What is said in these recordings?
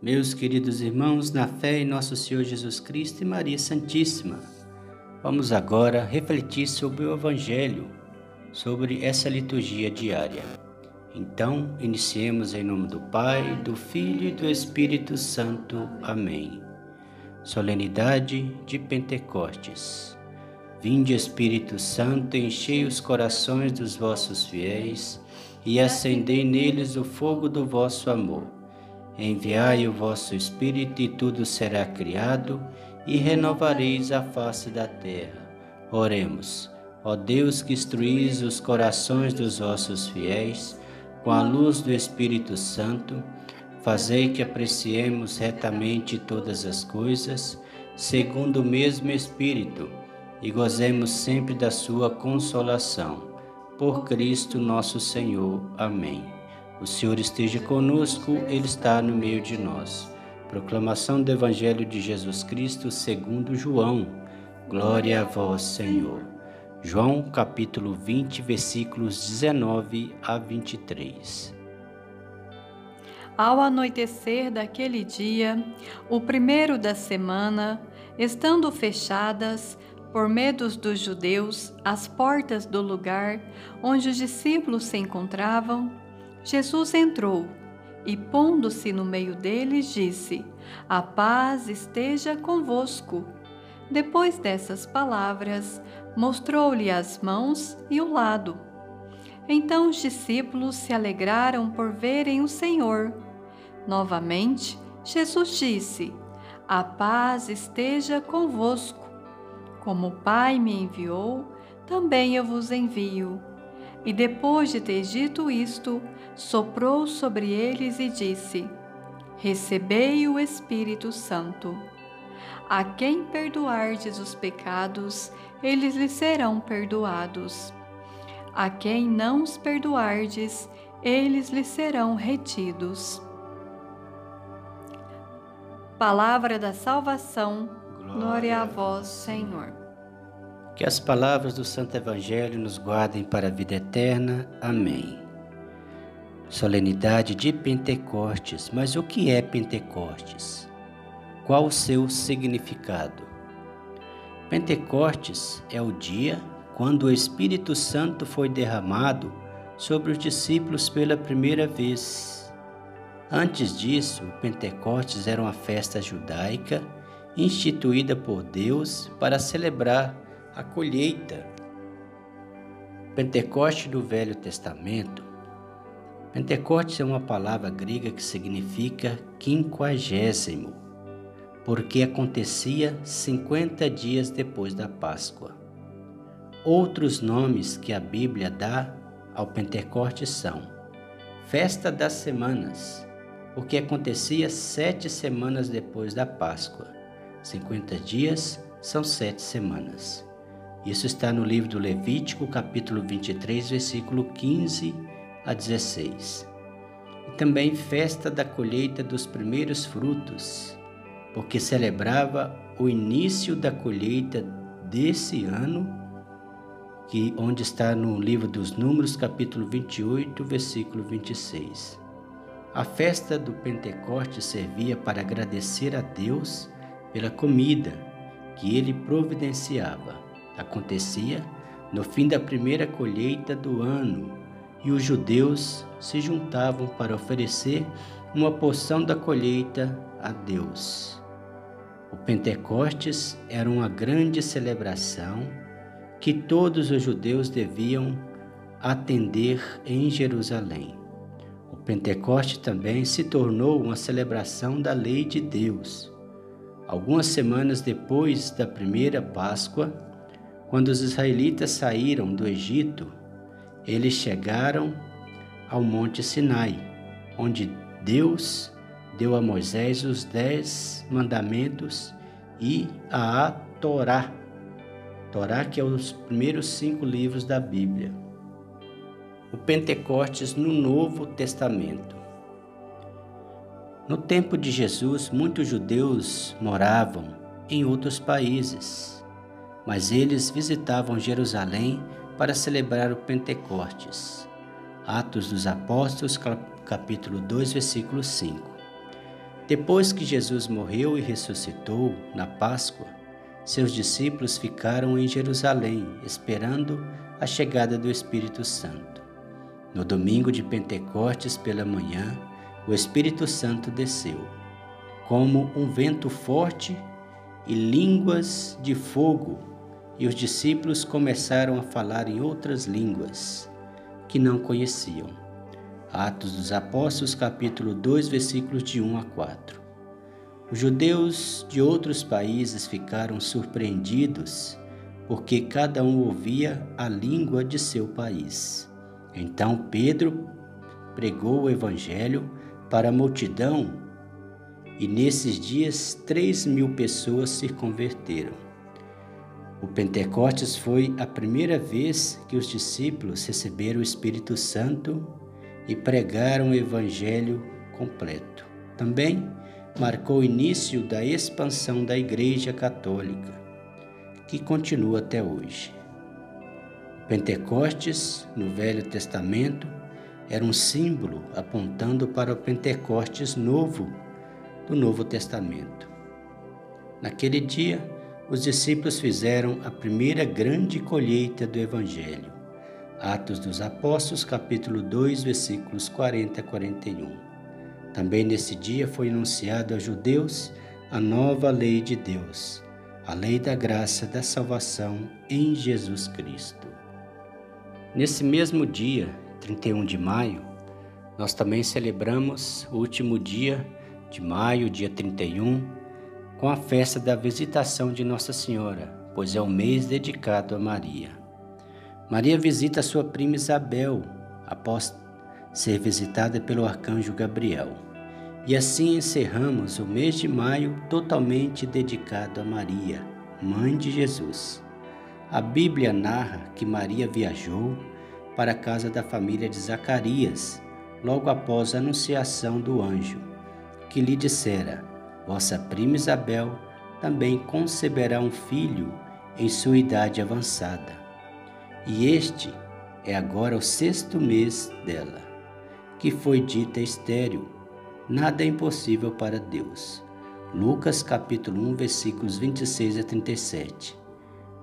Meus queridos irmãos, na fé em nosso Senhor Jesus Cristo e Maria Santíssima, vamos agora refletir sobre o Evangelho, sobre essa liturgia diária. Então, iniciemos em nome do Pai, do Filho e do Espírito Santo. Amém. Solenidade de Pentecostes. Vinde, Espírito Santo, enchei os corações dos vossos fiéis e acendei neles o fogo do vosso amor. Enviai o vosso Espírito e tudo será criado, e renovareis a face da terra. Oremos. Ó Deus que instruís os corações dos vossos fiéis, com a luz do Espírito Santo, fazei que apreciemos retamente todas as coisas, segundo o mesmo Espírito, e gozemos sempre da sua consolação. Por Cristo nosso Senhor. Amém. O Senhor esteja conosco, Ele está no meio de nós. Proclamação do Evangelho de Jesus Cristo segundo João. Glória a vós, Senhor. João capítulo 20, versículos 19 a 23. Ao anoitecer daquele dia, o primeiro da semana, estando fechadas, por medos dos judeus, as portas do lugar onde os discípulos se encontravam, Jesus entrou e, pondo-se no meio deles, disse: A paz esteja convosco. Depois dessas palavras, mostrou-lhe as mãos e o lado. Então os discípulos se alegraram por verem o Senhor. Novamente, Jesus disse: A paz esteja convosco. Como o Pai me enviou, também eu vos envio. E depois de ter dito isto, soprou sobre eles e disse: Recebei o Espírito Santo. A quem perdoardes os pecados, eles lhes serão perdoados. A quem não os perdoardes, eles lhes serão retidos. Palavra da salvação, glória, glória a vós, Senhor. Que as palavras do Santo Evangelho nos guardem para a vida eterna. Amém. Solenidade de Pentecostes. Mas o que é Pentecostes? Qual o seu significado? Pentecostes é o dia quando o Espírito Santo foi derramado sobre os discípulos pela primeira vez. Antes disso, o Pentecostes era uma festa judaica instituída por Deus para celebrar a colheita. Pentecoste do Velho Testamento. Pentecoste é uma palavra grega que significa quinquagésimo, porque acontecia 50 dias depois da Páscoa. Outros nomes que a Bíblia dá ao Pentecoste são Festa das Semanas, porque acontecia sete semanas depois da Páscoa. 50 dias são sete semanas. Isso está no livro do Levítico, capítulo 23, versículo 15 a 16. E também festa da colheita dos primeiros frutos, porque celebrava o início da colheita desse ano, que onde está no livro dos Números, capítulo 28, versículo 26. A festa do Pentecoste servia para agradecer a Deus pela comida que ele providenciava Acontecia no fim da primeira colheita do ano e os judeus se juntavam para oferecer uma porção da colheita a Deus. O Pentecostes era uma grande celebração que todos os judeus deviam atender em Jerusalém. O Pentecoste também se tornou uma celebração da lei de Deus. Algumas semanas depois da primeira Páscoa, quando os israelitas saíram do Egito, eles chegaram ao Monte Sinai, onde Deus deu a Moisés os dez mandamentos e a Torá. Torá que é os primeiros cinco livros da Bíblia. O Pentecostes no Novo Testamento. No tempo de Jesus, muitos judeus moravam em outros países mas eles visitavam Jerusalém para celebrar o Pentecostes. Atos dos Apóstolos, capítulo 2, versículo 5. Depois que Jesus morreu e ressuscitou na Páscoa, seus discípulos ficaram em Jerusalém, esperando a chegada do Espírito Santo. No domingo de Pentecostes pela manhã, o Espírito Santo desceu, como um vento forte e línguas de fogo, e os discípulos começaram a falar em outras línguas que não conheciam. Atos dos Apóstolos, capítulo 2, versículos de 1 a 4. Os judeus de outros países ficaram surpreendidos porque cada um ouvia a língua de seu país. Então Pedro pregou o evangelho para a multidão e nesses dias três mil pessoas se converteram. O Pentecostes foi a primeira vez que os discípulos receberam o Espírito Santo e pregaram o Evangelho completo. Também marcou o início da expansão da Igreja Católica, que continua até hoje. Pentecostes, no Velho Testamento, era um símbolo apontando para o Pentecostes novo do Novo Testamento. Naquele dia, os discípulos fizeram a primeira grande colheita do Evangelho Atos dos Apóstolos, capítulo 2, versículos 40 a 41. Também nesse dia foi anunciado aos judeus a nova lei de Deus, a lei da graça da salvação em Jesus Cristo. Nesse mesmo dia, 31 de maio, nós também celebramos o último dia de maio, dia 31, com a festa da visitação de Nossa Senhora, pois é o mês dedicado a Maria. Maria visita sua prima Isabel após ser visitada pelo arcanjo Gabriel. E assim encerramos o mês de maio totalmente dedicado a Maria, mãe de Jesus. A Bíblia narra que Maria viajou para a casa da família de Zacarias, logo após a anunciação do anjo, que lhe dissera: Vossa prima Isabel também conceberá um filho em sua idade avançada e este é agora o sexto mês dela, que foi dita estéril. Nada é impossível para Deus. Lucas capítulo 1, versículos 26 a 37.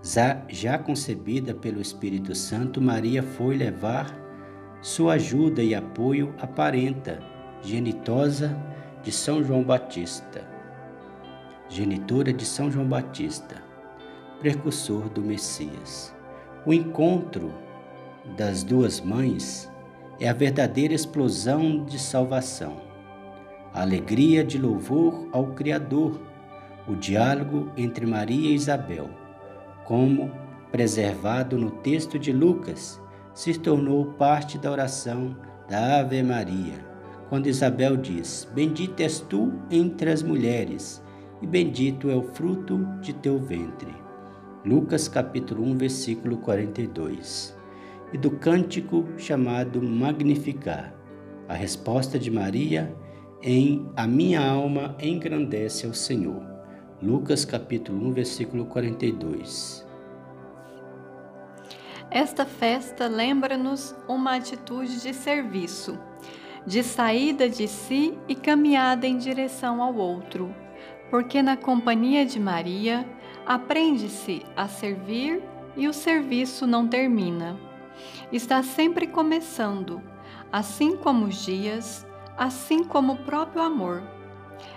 Já, já concebida pelo Espírito Santo, Maria foi levar sua ajuda e apoio à parenta genitosa de São João Batista, genitora de São João Batista, precursor do Messias. O encontro das duas mães é a verdadeira explosão de salvação, a alegria de louvor ao Criador, o diálogo entre Maria e Isabel, como preservado no texto de Lucas, se tornou parte da oração da Ave Maria, quando Isabel diz: Bendita és tu entre as mulheres, e bendito é o fruto de teu ventre. Lucas capítulo 1, versículo 42. E do cântico chamado Magnificar, a resposta de Maria em A minha alma engrandece ao Senhor. Lucas capítulo 1, versículo 42. Esta festa lembra-nos uma atitude de serviço, de saída de si e caminhada em direção ao outro, porque na companhia de Maria Aprende-se a servir e o serviço não termina. Está sempre começando, assim como os dias, assim como o próprio amor.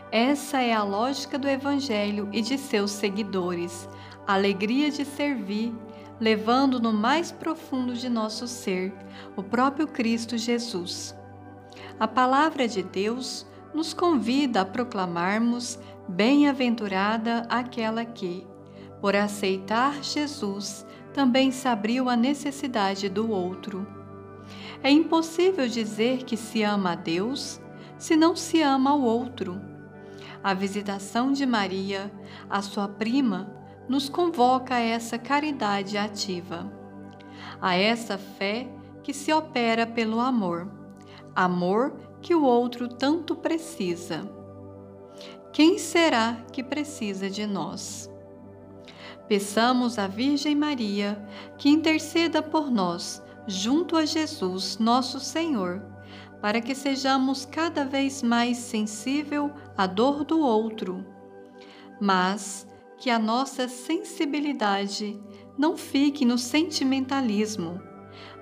Essa é a lógica do Evangelho e de seus seguidores, a alegria de servir, levando no mais profundo de nosso ser o próprio Cristo Jesus. A palavra de Deus nos convida a proclamarmos bem-aventurada aquela que, por aceitar Jesus, também se abriu à necessidade do outro. É impossível dizer que se ama a Deus se não se ama ao outro. A visitação de Maria, a sua prima, nos convoca a essa caridade ativa, a essa fé que se opera pelo amor, amor que o outro tanto precisa. Quem será que precisa de nós? Peçamos à Virgem Maria que interceda por nós junto a Jesus, nosso Senhor, para que sejamos cada vez mais sensível à dor do outro, mas que a nossa sensibilidade não fique no sentimentalismo,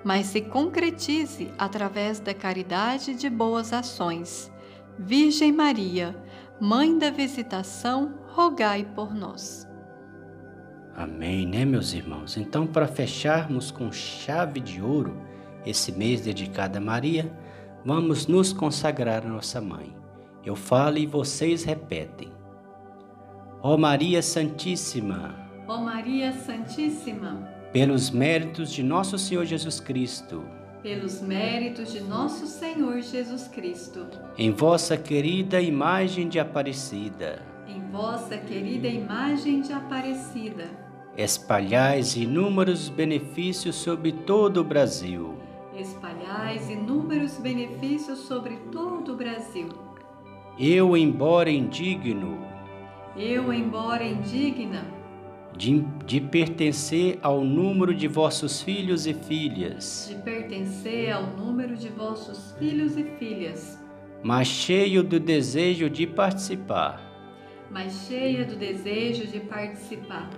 mas se concretize através da caridade de boas ações. Virgem Maria, Mãe da Visitação, rogai por nós. Amém, né, meus irmãos? Então, para fecharmos com chave de ouro esse mês dedicado a Maria, vamos nos consagrar a nossa mãe. Eu falo e vocês repetem. Ó Maria Santíssima, ó Maria Santíssima, pelos méritos de nosso Senhor Jesus Cristo, pelos méritos de nosso Senhor Jesus Cristo, em vossa querida imagem de Aparecida, em vossa querida imagem de Aparecida, espalhais inúmeros benefícios sobre todo o Brasil. Espalhais inúmeros benefícios sobre todo o Brasil. Eu, embora indigno, eu, embora indigna, de, de, pertencer ao número de vossos filhos e filhas, de pertencer ao número de vossos filhos e filhas, mas cheio do desejo de participar, mas cheia do desejo de participar.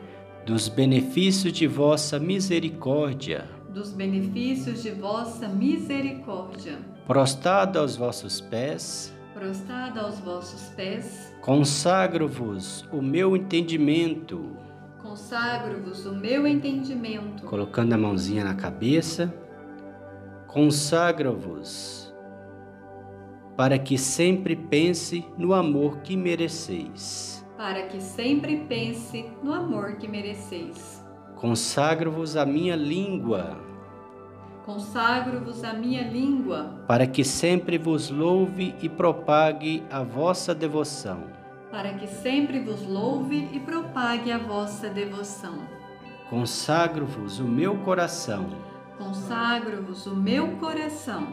Dos benefícios de vossa misericórdia. Dos benefícios de vossa misericórdia. Prostrado aos vossos pés, prostrado aos vossos pés, consagro-vos o meu entendimento. Consagro-vos o meu entendimento. Colocando a mãozinha na cabeça, consagro-vos para que sempre pense no amor que mereceis. Para que sempre pense no amor que mereceis Consagro-vos a minha língua. Consagro-vos a minha língua. Para que sempre vos louve e propague a vossa devoção. Para que sempre vos louve e propague a vossa devoção. Consagro-vos o meu coração. Consagro-vos o meu coração.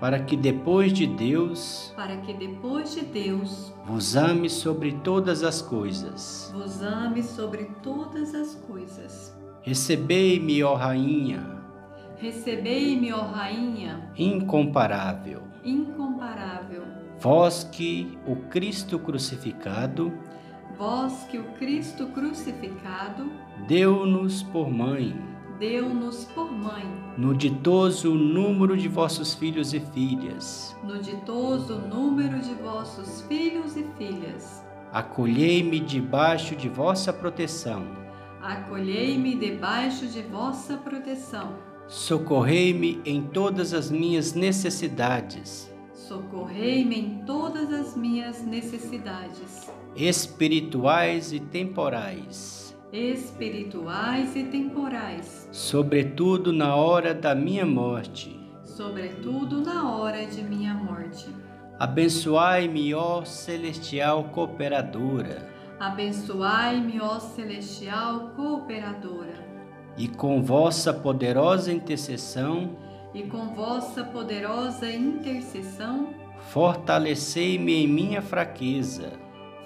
Para que depois de Deus, para que depois de Deus, vos ame sobre todas as coisas. Vos ame sobre todas as coisas Recebei-me, ó Rainha. Recebei-me, ó Rainha. Incomparável. Incomparável. Vós que o Cristo crucificado. Vós que o Cristo crucificado. Deu-nos por mãe. Deu-nos por mãe. No ditoso número de vossos filhos e filhas. No ditoso número de vossos filhos e filhas. Acolhei-me debaixo de vossa proteção acolhei-me debaixo de vossa proteção. Socorrei-me em todas as minhas necessidades. Socorrei-me em todas as minhas necessidades. Espirituais e temporais. Espirituais e temporais. Sobretudo na hora da minha morte. Sobretudo na hora de minha morte. Abençoai-me, ó celestial cooperadora Abençoai-me, ó celestial cooperadora. E com vossa poderosa intercessão, e com vossa poderosa intercessão, fortalecei-me em minha fraqueza.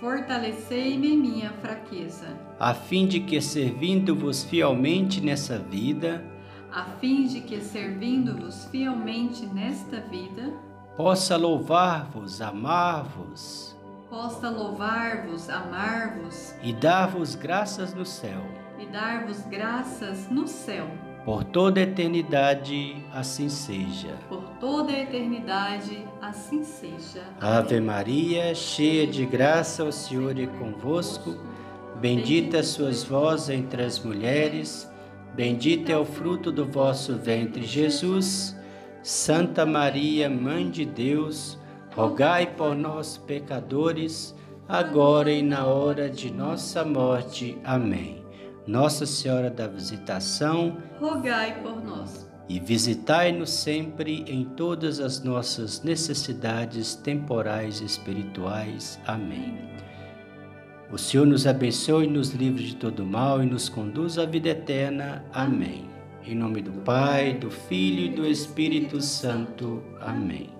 Fortalecei-me em minha fraqueza, a fim de que servindo-vos fielmente nessa vida, a fim de que servindo-vos fielmente nesta vida, possa louvar-vos, amar-vos possa louvar-vos, amar-vos e dar-vos graças no céu. E dar-vos graças no céu. Por toda a eternidade, assim seja. Por toda a eternidade, assim seja. Ave Maria, cheia de graça, o Senhor é convosco. Bendita sois vós entre as mulheres, bendito é o fruto do vosso ventre, Jesus. Santa Maria, Mãe de Deus, rogai por nós, pecadores, agora e na hora de nossa morte. Amém. Nossa Senhora da Visitação, rogai por nós. E visitai-nos sempre em todas as nossas necessidades temporais e espirituais. Amém. O Senhor nos abençoe, nos livre de todo mal e nos conduz à vida eterna. Amém. Em nome do Pai, do Filho e do Espírito Santo. Amém.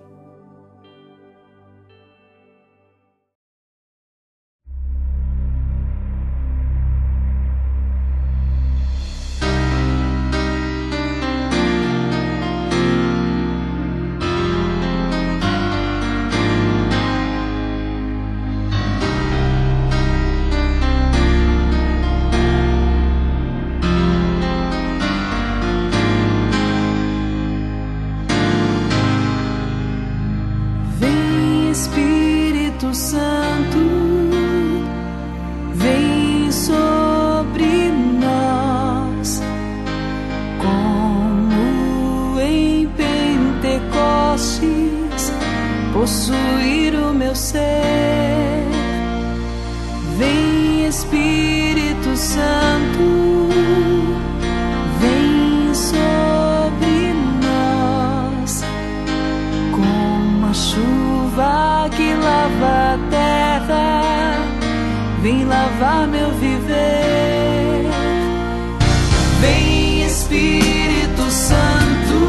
Lava a terra, vem lavar meu viver. Vem Espírito Santo,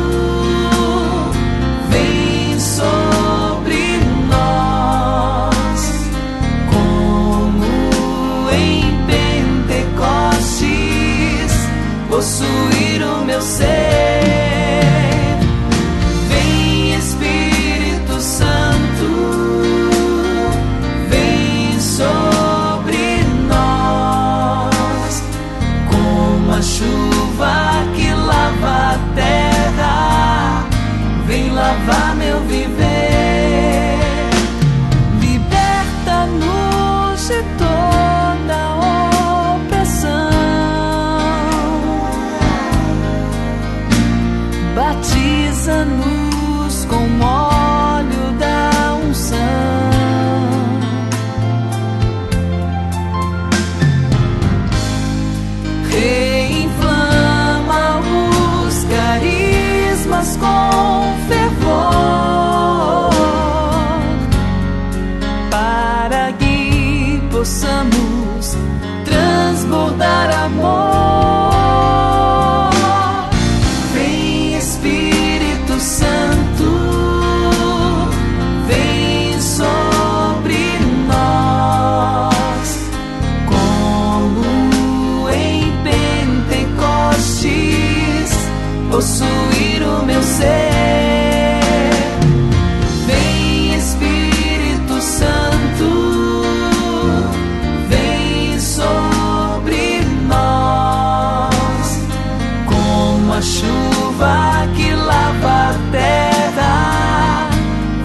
vem sobre nós como em Pentecostes possuir o meu ser.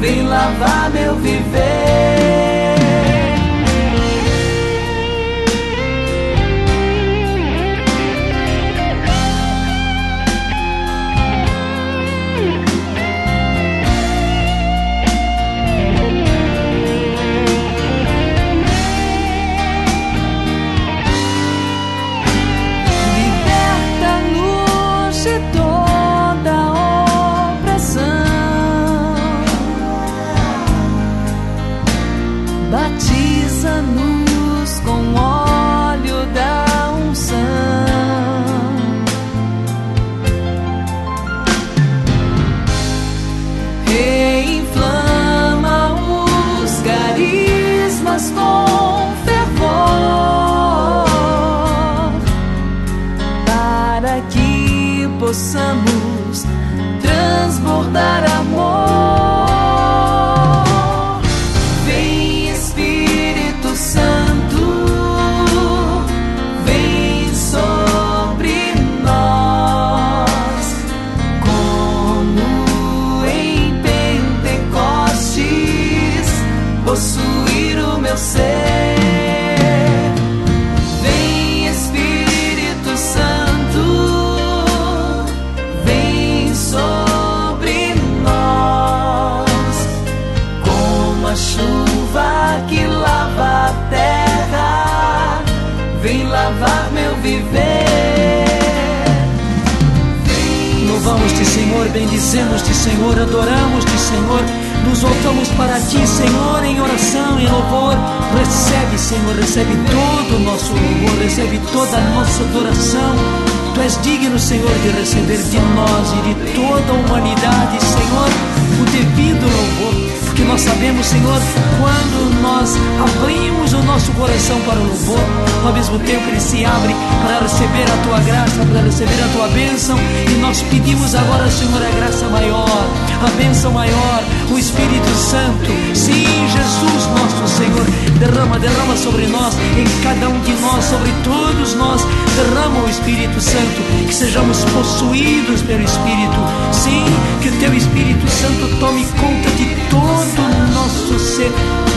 Vem lavar meu viver. Possamos Senhor, de receber de nós e de toda a humanidade, Senhor, quando nós abrimos o nosso coração para o louvor, ao mesmo tempo ele se abre para receber a tua graça, para receber a tua bênção. E nós pedimos agora, Senhor, a graça maior, a bênção maior, o Espírito Santo. Sim, Jesus, nosso Senhor, derrama, derrama sobre nós, em cada um de nós, sobre todos nós, derrama o Espírito Santo, que sejamos possuídos pelo Espírito. Sim, que o teu Espírito Santo tome conta de todo o nosso ser,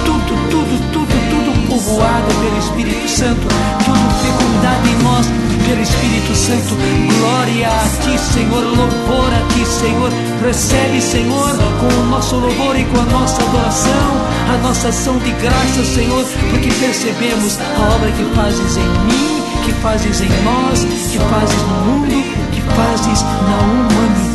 tudo, tudo, tudo, tudo povoado pelo Espírito Santo, tudo fecundado em nós pelo Espírito Santo. Glória a ti, Senhor, louvor a ti, Senhor. Recebe, Senhor, com o nosso louvor e com a nossa adoração, a nossa ação de graça, Senhor, porque percebemos a obra que fazes em mim, que fazes em nós, que fazes no mundo, que fazes na humanidade